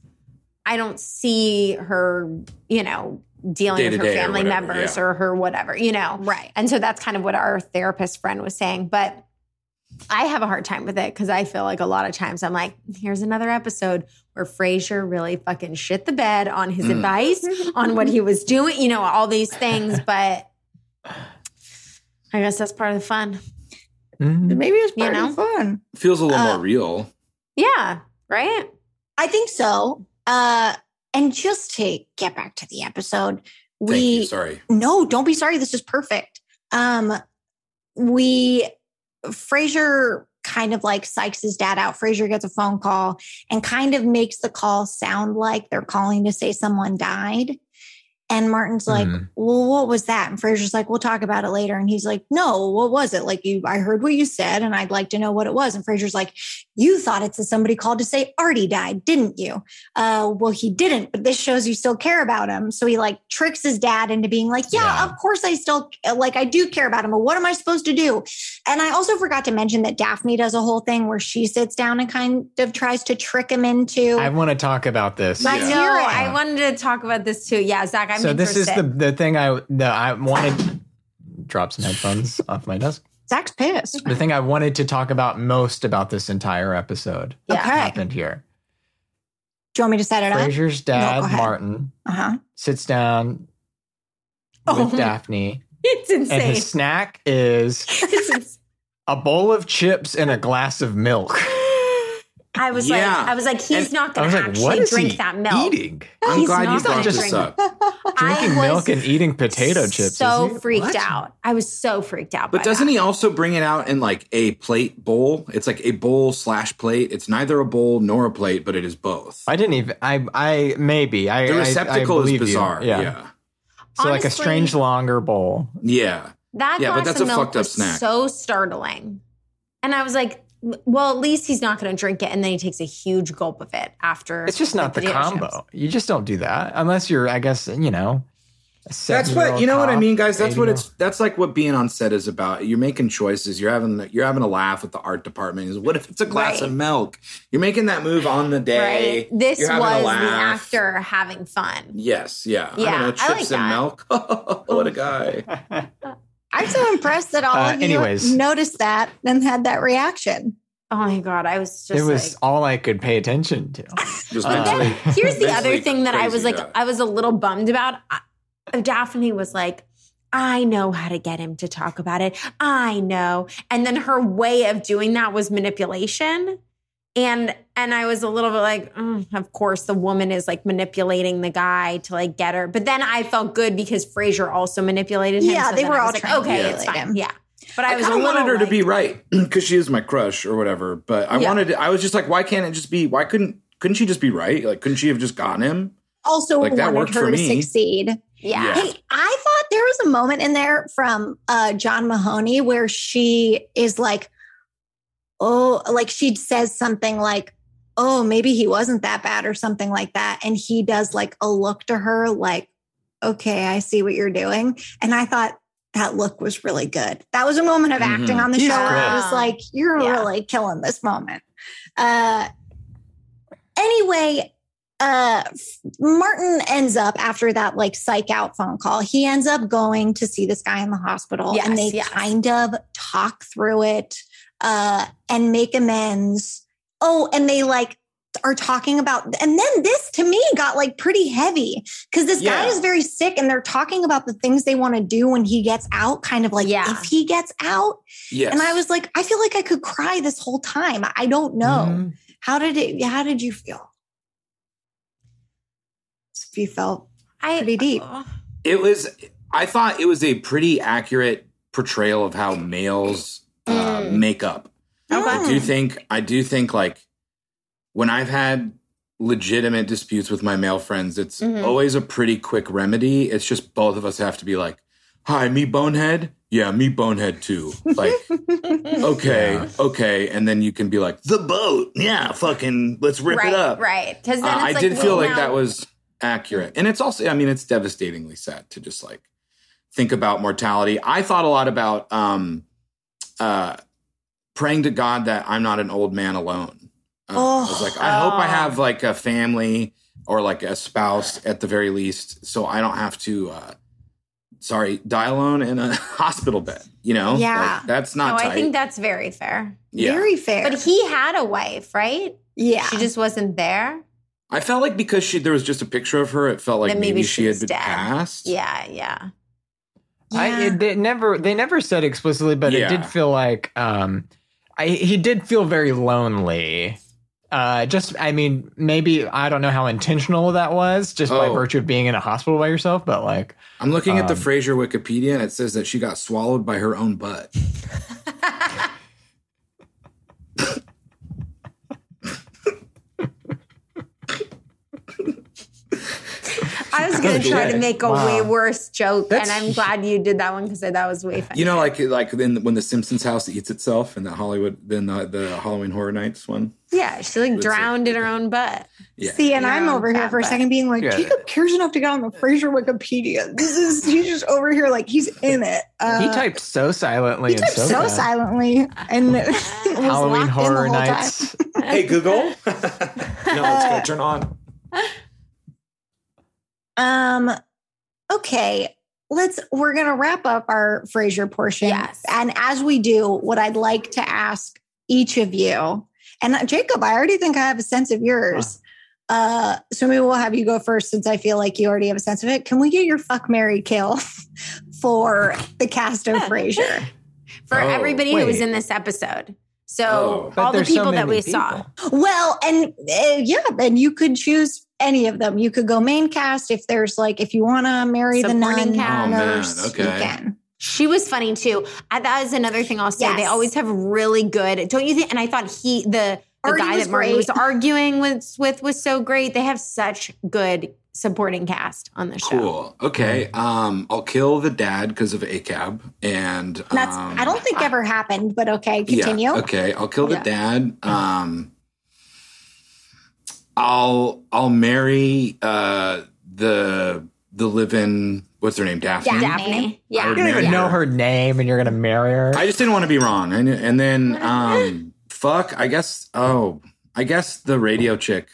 I don't see her, you know, dealing with her Day-to-day or family whatever, members yeah. or her whatever, you know. Right. And so that's kind of what our therapist friend was saying. But I have a hard time with it because I feel like a lot of times I'm like, here's another episode where Frasier really fucking shit the bed on his Mm. advice, on what he was doing, you know, all these things. But I guess that's part of the fun. Mhm. Maybe it's You part know? of fun. Feels a little Uh, more real. Yeah. Right. I think so. Uh, and just to get back to the episode, Thank we you. Sorry. no, don't be sorry. This is perfect. Um, we Frasier kind of like his dad out. Frasier gets a phone call and kind of makes the call sound like they're calling to say someone died. And Martin's like, Mhm. well, what was that? And Frasier's like, we'll talk about it later. And he's like, no, what was it? Like you, I heard what you said and I'd like to know what it was. And Frasier's like, you thought it's that somebody called to say Artie died, didn't you? Uh, well, he didn't, but this shows you still care about him. So he like tricks his dad into being like, yeah, Yeah. of course I still like, I do care about him, but what am I supposed to do? And I also forgot to mention that Daphne does a whole thing where she sits down and kind of tries to trick him into. I want to talk about this. Let's I Yeah. know. hear. I wanted to talk about this too. Yeah, Zac, I'm so this is the the thing I the I wanted drop some headphones off my desk. Zac's pissed. The thing I wanted to talk about most about this entire episode Yeah. Okay. happened here. Do you want me to set it up? Frasier's dad, ahead. Martin, Uh huh. sits down Oh. with Daphne, It's insane. and his snack is a bowl of chips and a glass of milk. I was Yeah. like, I was like, he's And not going was to like, actually drink he that milk. eating? I'm He's glad not you brought this drink- up. Drinking I milk and eating potato chips. So is freaked What? out. I was so freaked out. But by doesn't that. he also bring it out in like a plate bowl? It's like a bowl slash plate. It's neither a bowl nor a plate, but it is both. I didn't even. I. I maybe. I. the I- I receptacle is believe you. bizarre. Yeah. Yeah. So like a strange longer bowl. Yeah. That Yeah, but glass that's of a milk fucked up was snack. so startling. And I was like, well, at least he's not going to drink it. And then he takes a huge gulp of it after. It's just not the potato combo. chips. You just don't do that unless you're. I guess you know. a That's what you know what I mean, guys. That's what it's that's like what being on set is about. You're making choices. You're having you're having a laugh with the art department. Is what if it's a glass Right. of milk? You're making that move on the day. Right. This You're having a was the actor having fun. Yes, yeah. I Yeah, don't know, I chips like and that. milk. what a guy. I'm so impressed that all Uh, of you anyways. noticed that and had that reaction. Oh my God. I was just It was like, all I could pay attention to. Just Uh, mentally. Here's the other thing that I was like, guy. I was a little bummed about. I- Daphne was like, I know how to get him to talk about it. I know. And then her way of doing that was manipulation. And and I was a little bit like, mm, of course, the woman is like manipulating the guy to like get her. But then I felt good because Frasier also manipulated him. Yeah, they were all was like, okay, it's fine. him. Yeah. But I, I was a kind of little wanted her to be right because she is my crush or whatever. But I Yeah. wanted. I was just like, why can't it just be? Why couldn't? Couldn't she just be right? Like, couldn't she have just gotten him? Also Like, that wanted worked her for to me. succeed. Yeah. Yeah. Hey, I thought there was a moment in there from uh, John Mahoney where she is like, oh, like she says something like, oh, maybe he wasn't that bad or something like that. And he does like a look to her like, okay, I see what you're doing. And I thought that look was really good. That was a moment of Mhm. acting on the He's show. where I was like, you're Yeah. really killing this moment. Uh, anyway, uh Martin ends up after that like psych out phone call, he ends up going to see this guy in the hospital Yes, and they yes. kind of talk through it uh and make amends. Oh, and they like are talking about and then this to me got like pretty heavy because this guy is very sick and they're talking about the things they want to do when he gets out kind of like Yeah. if he gets out Yes. and i was like i feel like i could cry this whole time i don't know Mhm. how did it how did you feel if you felt I, pretty deep. it was. I thought it was a pretty accurate portrayal of how males uh, Mm. make up. I do think. I do think like when I've had legitimate disputes with my male friends, it's Mhm. always a pretty quick remedy. It's just both of us have to be like, "Hi, me bonehead." Yeah, me bonehead too. Like, okay, Yeah. okay, and then you can be like, "The boat." Yeah, fucking, let's rip right, it up. right. Because then Uh, I like, did feel like now- that was accurate. And it's also, I mean, it's devastatingly sad to just like think about mortality. I thought a lot about um, uh, praying to God that I'm not an old man alone. Uh, I was Oh. like, I hope I Oh. have like a family or like a spouse at the very least, so I don't have to, uh, sorry, die alone in a hospital bed. You know, Yeah. Like, that's No, not tight. I think that's very fair. yeah. very fair But he had a wife, right? yeah She just wasn't there. I felt like because she there was just a picture of her, it felt like maybe, maybe she she had was been dead. passed. Yeah, yeah. I it, they never they never said explicitly, but Yeah. it did feel like um, I he did feel very lonely. Uh, just I mean, maybe I don't know how intentional that was, just by Oh. virtue of being in a hospital by yourself. But like, I'm looking at the Frasier Wikipedia and it says that she got swallowed by her own butt. I I was going to try to make a Wow. way worse joke, That's- and I'm glad you did that one because that was way funny. You know, like like in, when the Simpsons house eats itself and the Hollywood, then the, the Halloween Horror Nights one. yeah, she like That's it. drowned in her own butt. Yeah. See, and Your I'm over here cat for a second being like, Yeah. Jacob cares enough to get on the Frasier Wikipedia. This is he's just over here like he's in it. Uh, he typed so silently he typed so, so silently and was Halloween locked in the horror whole time. nights. hey Google. no, it's gonna turn on. Um, okay, let's. We're gonna wrap up our Frasier portion. Yes. and as we do, what I'd like to ask each of you, and uh, Jacob, I already think I have a sense of yours. Uh, so maybe we'll have you go first since I feel like you already have a sense of it. Can we get your fuck Mary kill for the cast of Frasier? For Oh, everybody who was in this episode. So Oh. All the there's so people that many we saw. Well, and uh, yeah, and you could choose any of them. You could go main cast if there's like if you want to marry the Supporting nun cast. Oh, man, okay. you can. She was funny too. Uh, that is another thing I'll say. They always have really good, don't you think? And I thought he, the the guy that Martin great. was arguing with, with was so great. They have such good supporting cast on the show. Cool. Okay. Um, I'll kill the dad because of ACAB, and That's um, I don't think ever happened, but okay, continue. Yeah, okay, I'll kill the Yeah. dad. Um, I'll I'll marry uh, the the living what's her name Daphne. Daphne. Daphne. Yeah. would You don't even marry know her. her name, and you're gonna marry her. I just didn't want to be wrong, and, and then um, fuck. I guess oh, I guess the radio chick.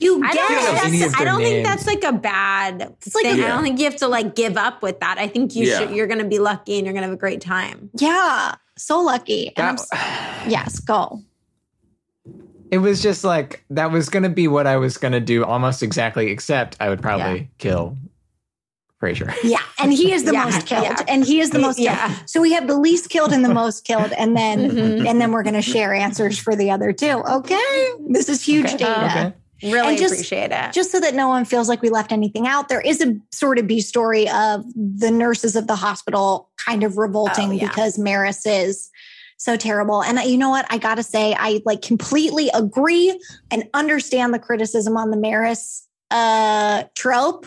You I get don't, Yeah, think any that's, I don't think that's like a bad It's like- thing. I don't think you have to like give up with that. I think you Yeah. should. You're going to be lucky and you're going to have a great time. yeah, so lucky. And I'm, That- s- yes, go. It was just like that was gonna be what I was gonna do almost exactly, except I would probably Yeah. kill Frasier. Yeah, and he is the Yeah, most killed, yeah. and he is the most killed. Yeah. So we have the least killed and the most killed, and then Mhm. and then we're going to share answers for the other two. Okay, this is huge Okay. data. Okay. Really And just- appreciate it. just so that no one feels like we left anything out, there is a sort of B story of the nurses of the hospital kind of revolting Oh, yeah. because Maris is so terrible. And I- you know what? I got to say, I like completely agree and understand the criticism on the Maris uh, trope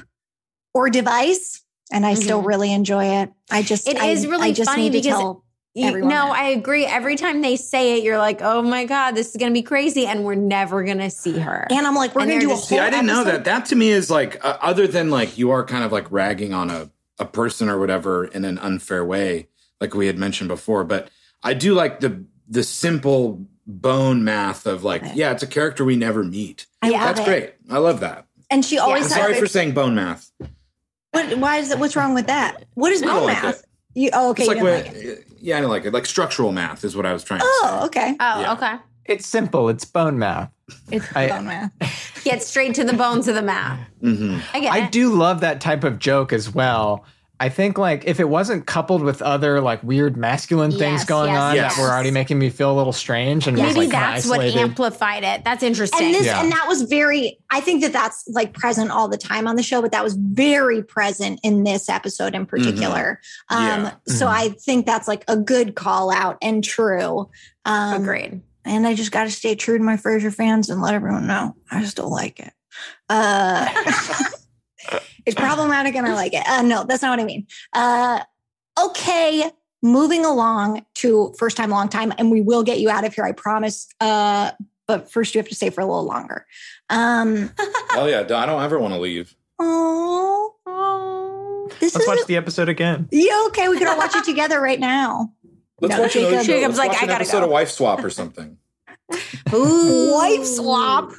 or device. And I still Mhm. really enjoy it. I just, It I, is really I just funny need to because tell everyone no, that. I agree. Every time they say it, you're like, oh my God, this is going to be crazy. And we're never going to see her. And I'm like, we're going to do a whole See, I didn't know that. That to me is like uh, other than like you are kind of like ragging on a a person or whatever in an unfair way, like we had mentioned before. But I do like the the simple bone math of like, yeah, it's a character we never meet. I Yeah. love That's it. great. I love that. And she always I'm sorry for saying bone math. What, why is that? What's wrong with that? What is bone like math? it. You, oh, okay. It's you like don't like it. yeah, I don't like it. Like structural math is what I was trying to Oh, say. okay. oh, Yeah. okay. It's simple. It's bone math. It's I- bone math. Get straight to the bones of the math. hmm I get I it. do love that type of joke as well. I think like if it wasn't coupled with other like weird masculine things going yes, on yes. that were already making me feel a little strange and was Maybe like that's what amplified it. That's interesting. And this, Yeah. and that was very. I think that that's like present all the time on the show, but that was very present in this episode in particular. Um, Yeah. So Mhm. I think that's like a good call out and true. Um, Agreed. And I just got to stay true to my Frasier fans and let everyone know I still like it. Uh, it's problematic and I like it. Uh, no, that's not what I mean. Uh, okay, moving along to first time, long time, and we will get you out of here, I promise. Uh, but first, you have to stay for a little longer. Um, Oh yeah, I don't ever want to leave. oh, this Let's is watch the episode again. yeah. Okay, we could all watch it together right now. Let's No, watch another Jacob- show. Jacob's Let's like, watch I gotta episode go. of Wife Swap or something. Ooh. Wife swap.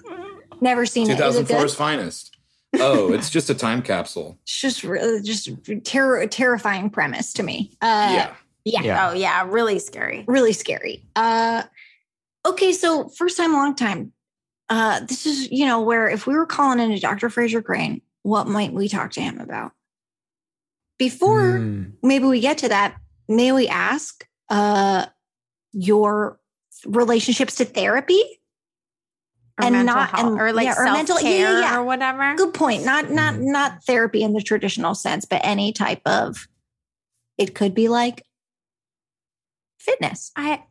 Never seen it. Is it good? 2004's finest. Oh, it's just a time capsule. It's just really just terror, terrifying premise to me. Uh, yeah. yeah, Yeah. Oh, yeah. Really scary. really scary. Uh, okay, so first time, long time. Uh, this is you know where if we were calling in a Dr. Frasier Crane, what might we talk to him about? Before Mm. maybe we get to that, may we ask uh, your relationships to therapy? Or And mental not- health, and- or like yeah, or mental- care yeah, yeah, yeah. or whatever. Good point. Not not not therapy in the traditional sense, but any type of. It could be like fitness. I,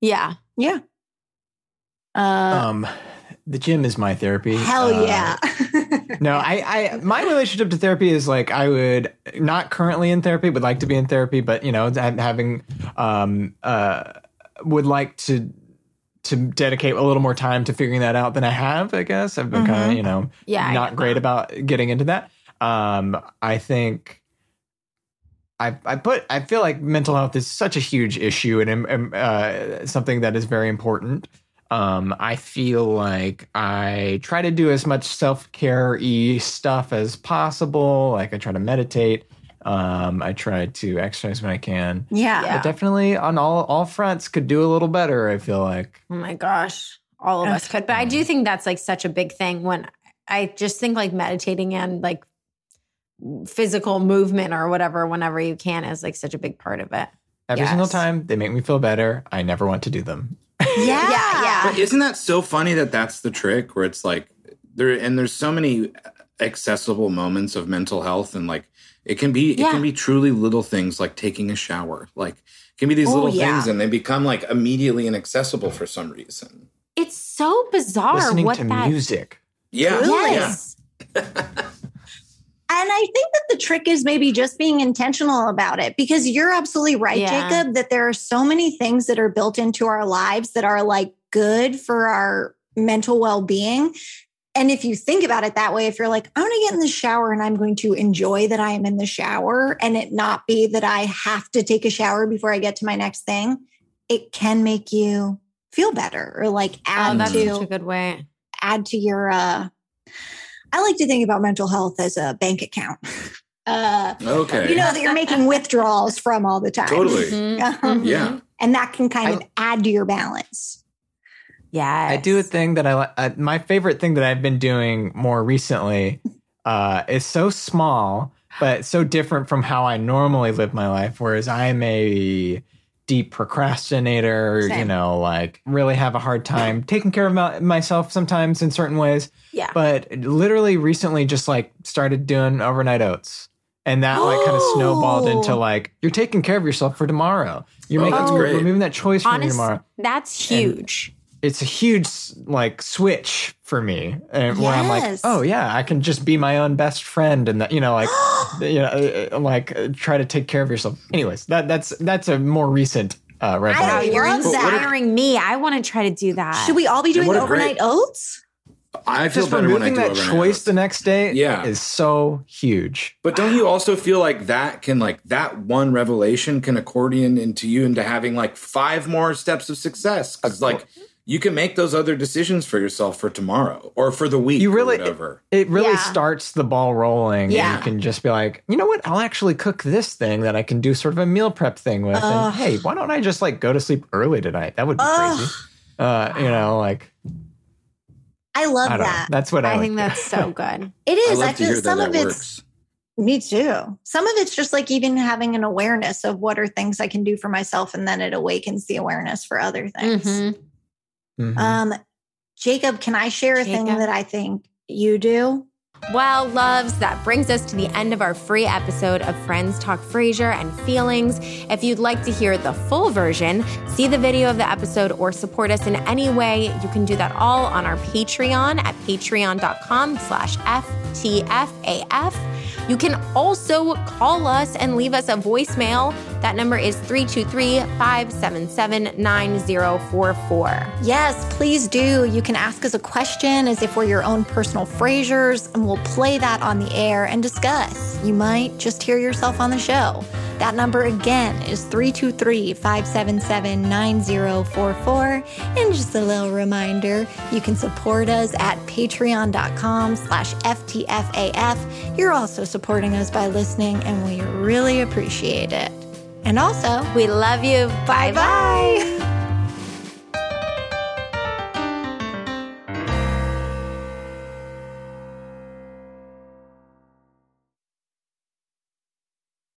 yeah. Yeah. Uh, Um, the gym is my therapy. hell Uh, yeah. no, I, I, my relationship to therapy is like I would not currently in therapy, would like to be in therapy, but you know, having, um, uh, would like to to dedicate a little more time to figuring that out than I have. I guess I've been mm-hmm. kind of you know, yeah, not great about getting into that. Um, I think I, I put I feel like mental health is such a huge issue and um, uh, something that is very important. Um, I feel like I try to do as much self care y stuff as possible. Like I try to meditate. Um, I try to exercise when I can. Yeah. yeah. Definitely on all all fronts could do a little better, I feel like. Oh my gosh. All of us could. But I do think that's like such a big thing when I just think like meditating and like physical movement or whatever whenever you can is like such a big part of it. Every yes. single time they make me feel better, I never want to do them. Yeah, yeah, yeah. But isn't that so funny that that's the trick where it's like there and there's so many accessible moments of mental health and like it can be yeah. it can be truly little things like taking a shower. Like it can be these oh, little yeah. things and they become like immediately inaccessible for some reason. It's so bizarre Listening what to that music. Yeah. Yes. Yeah. And I think that the trick is maybe just being intentional about it because you're absolutely right, yeah. Jacob, that there are so many things that are built into our lives that are like good for our mental well being. And if you think about it that way, if you're like, I'm going to get in the shower and I'm going to enjoy that I am in the shower and it not be that I have to take a shower before I get to my next thing, it can make you feel better or like oh, add oh, that's to such a good way. Add to your uh I like to think about mental health as a bank account. Uh, okay. You know that you're making withdrawals from all the time. Totally. Mm-hmm. Um, yeah. And that can kind of I, add to your balance. Yeah. I do a thing that I like. Uh, my favorite thing that I've been doing more recently uh, is so small, but so different from how I normally live my life. Whereas I'm a deep procrastinator, Same. you know, like really have a hard time taking care of my, myself sometimes in certain ways. Yeah. But literally recently just like started doing overnight oats. And that like kind of snowballed into like you're taking care of yourself for tomorrow. You're oh, making you're removing that choice from Honest, tomorrow. That's huge. And it's a huge like switch for me and yes. where i'm like oh yeah i can just be my own best friend and that you know like you know uh, uh, like uh, try to take care of yourself anyways that that's that's a more recent uh revelation. you're inspiring me i want to try to do that should we all be doing overnight great, oats I feel just better removing when I do that choice oats. the next day. Yeah. is so huge. But don't you also feel like that can like that one revelation can accordion into you into having like five more steps of success? Because like you can make those other decisions for yourself for tomorrow or for the week you really it, it, really yeah. starts the ball rolling yeah. you can just be like you know what i'll actually cook this thing that i can do sort of a meal prep thing with uh, and hey why don't i just like go to sleep early tonight that would be uh, crazy uh, you know like i love I that know. that's what i, I like think that's so good it is i, I feel some that of that it's works. Me too. Some of it's just like even having an awareness of what are things I can do for myself, and then it awakens the awareness for other things. Mm-hmm. Mm-hmm. Um, Jacob, can I share a Jacob. thing that I think you do? Well, loves, that brings us to the end of our free episode of Friends Talk Frasier and Feelings. If you'd like to hear the full version, see the video of the episode, or support us in any way, you can do that all on our Patreon at patreon.com slash FTFAF. You can also call us and leave us a voicemail. That number is 323 577 9044. Yes, please do. You can ask us a question as if we're your own personal Frasiers, and we'll play that on the air and discuss. You might just hear yourself on the show. That number again is 323 577 9044. And just a little reminder, you can support us at patreon.com slash FTFAF. You're also supporting us by listening, and we really appreciate it. And also, we love you. Bye bye.